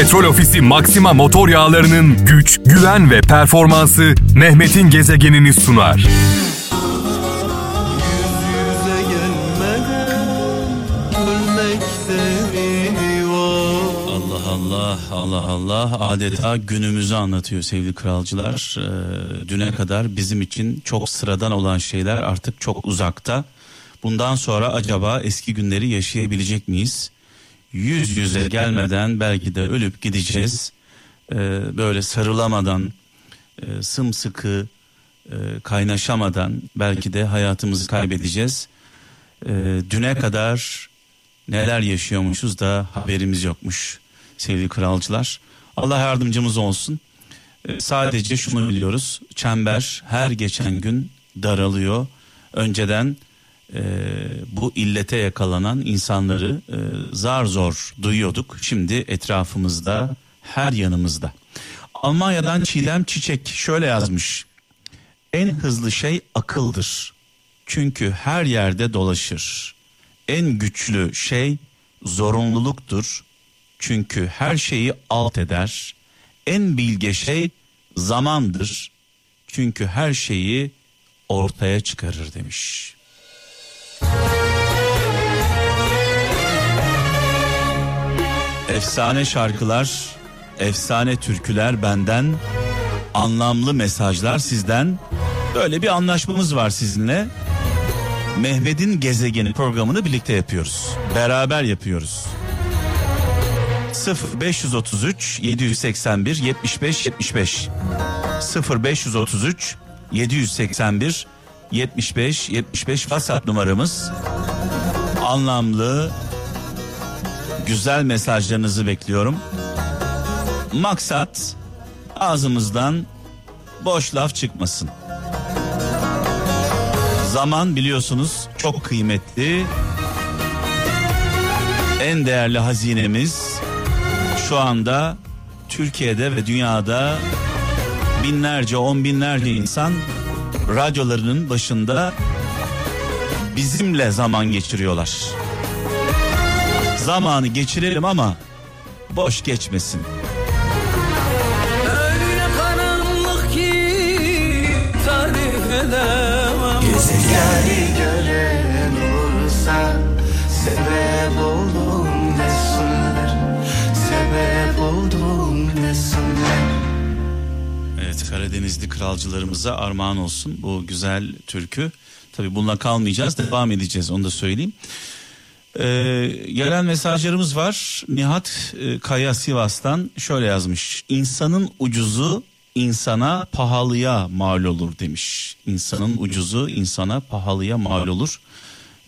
Petrol Ofisi Maxima motor yağlarının güç, güven ve performansı Mehmet'in gezegenini sunar. Allah Allah Allah Allah adeta günümüzü anlatıyor sevgili kralcılar. Ee, düne kadar bizim için çok sıradan olan şeyler artık çok uzakta. Bundan sonra acaba eski günleri yaşayabilecek miyiz? Yüz yüze gelmeden belki de ölüp gideceğiz. Ee, böyle sarılamadan, e, sımsıkı e, kaynaşamadan belki de hayatımızı kaybedeceğiz. Ee, düne kadar neler yaşıyormuşuz da haberimiz yokmuş sevgili kralcılar. Allah yardımcımız olsun. Ee, sadece şunu biliyoruz. Çember her geçen gün daralıyor. Önceden e, bu illete yakalanan insanları e, zar zor duyuyorduk. Şimdi etrafımızda her yanımızda. Almanya'dan Çiğdem Çiçek şöyle yazmış. En hızlı şey akıldır. Çünkü her yerde dolaşır. En güçlü şey zorunluluktur. Çünkü her şeyi alt eder. En bilge şey zamandır. Çünkü her şeyi ortaya çıkarır demiş. Efsane şarkılar, efsane türküler benden, anlamlı mesajlar sizden. Böyle bir anlaşmamız var sizinle. Mehmet'in gezegeni programını birlikte yapıyoruz. Beraber yapıyoruz. 0 533 781 75 75 0 533 781 75 75 WhatsApp numaramız. Anlamlı güzel mesajlarınızı bekliyorum. Maksat ağzımızdan boş laf çıkmasın. Zaman biliyorsunuz çok kıymetli. En değerli hazinemiz şu anda Türkiye'de ve dünyada binlerce, on binlerce insan radyolarının başında bizimle zaman geçiriyorlar. Zamanı geçirelim ama boş geçmesin. Öyle karanlık ki tarif edemem Gezegeni gören olursa Sebep oldum desinler Sebep oldum desinler Evet Karadenizli kralcılarımıza armağan olsun bu güzel türkü. Tabi bununla kalmayacağız devam edeceğiz onu da söyleyeyim. Ee, gelen mesajlarımız var. Nihat e, Kaya Sivas'tan şöyle yazmış. İnsanın ucuzu insana pahalıya mal olur demiş. İnsanın ucuzu insana pahalıya mal olur.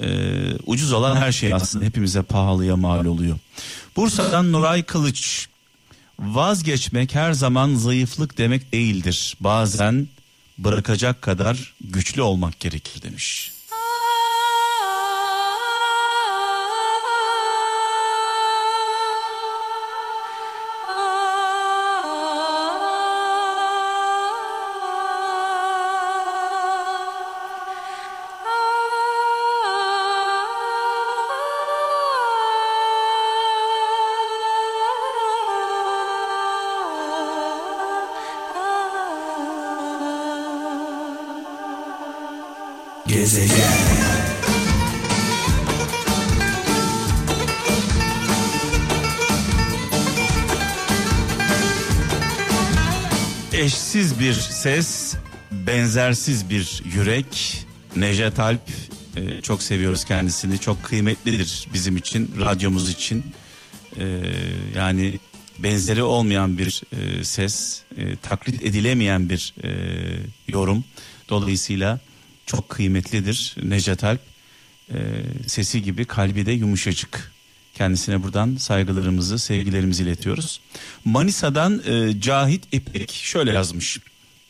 Ee, ucuz olan her şey aslında hepimize pahalıya mal oluyor. Bursa'dan Nuray Kılıç. Vazgeçmek her zaman zayıflık demek değildir. Bazen bırakacak kadar güçlü olmak gerekir demiş. Eşsiz bir ses, benzersiz bir yürek. Necdet Alp e, çok seviyoruz kendisini. Çok kıymetlidir bizim için, radyomuz için. E, yani benzeri olmayan bir e, ses, taklit edilemeyen bir yorum. Dolayısıyla çok kıymetlidir Necdet Alp. E, sesi gibi kalbi de yumuşacık. Kendisine buradan saygılarımızı, sevgilerimizi iletiyoruz. Manisa'dan e, Cahit İpek şöyle yazmış.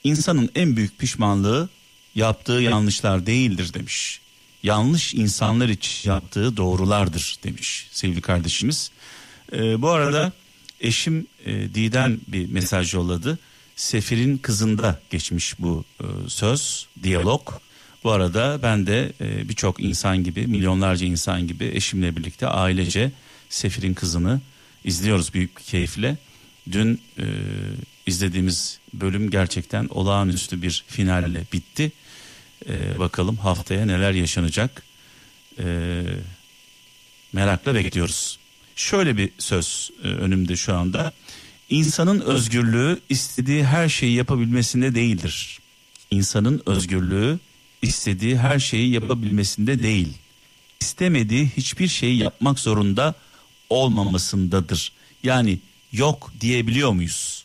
İnsanın en büyük pişmanlığı yaptığı yanlışlar değildir demiş. Yanlış insanlar için yaptığı doğrulardır demiş sevgili kardeşimiz. E, bu arada eşim e, Didem bir mesaj yolladı. Sefir'in kızında geçmiş bu e, söz, diyalog. Bu arada ben de e, birçok insan gibi, milyonlarca insan gibi eşimle birlikte ailece Sefir'in kızını izliyoruz büyük bir keyifle. Dün e, izlediğimiz bölüm gerçekten olağanüstü bir finalle bitti. E, bakalım haftaya neler yaşanacak. E, merakla bekliyoruz. Şöyle bir söz e, önümde şu anda. İnsanın özgürlüğü istediği her şeyi yapabilmesinde değildir. İnsanın özgürlüğü istediği her şeyi yapabilmesinde değil. İstemediği hiçbir şeyi yapmak zorunda olmamasındadır. Yani yok diyebiliyor muyuz?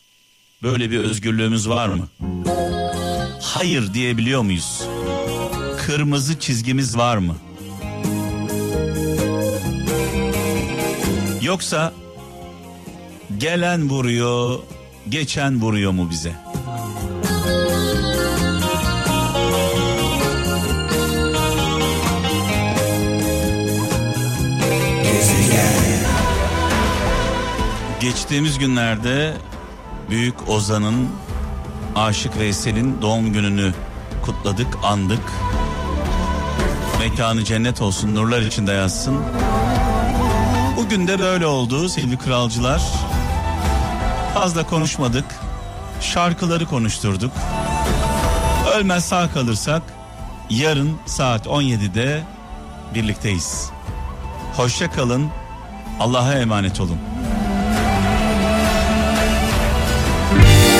Böyle bir özgürlüğümüz var mı? Hayır diyebiliyor muyuz? Kırmızı çizgimiz var mı? Yoksa gelen vuruyor, geçen vuruyor mu bize? Geçtiğimiz günlerde Büyük Ozan'ın Aşık Veysel'in doğum gününü kutladık, andık. Mekanı cennet olsun, nurlar içinde yazsın. Bugün de böyle oldu sevgili kralcılar. Fazla konuşmadık. Şarkıları konuşturduk. Ölmez sağ kalırsak yarın saat 17'de birlikteyiz. Hoşça kalın. Allah'a emanet olun.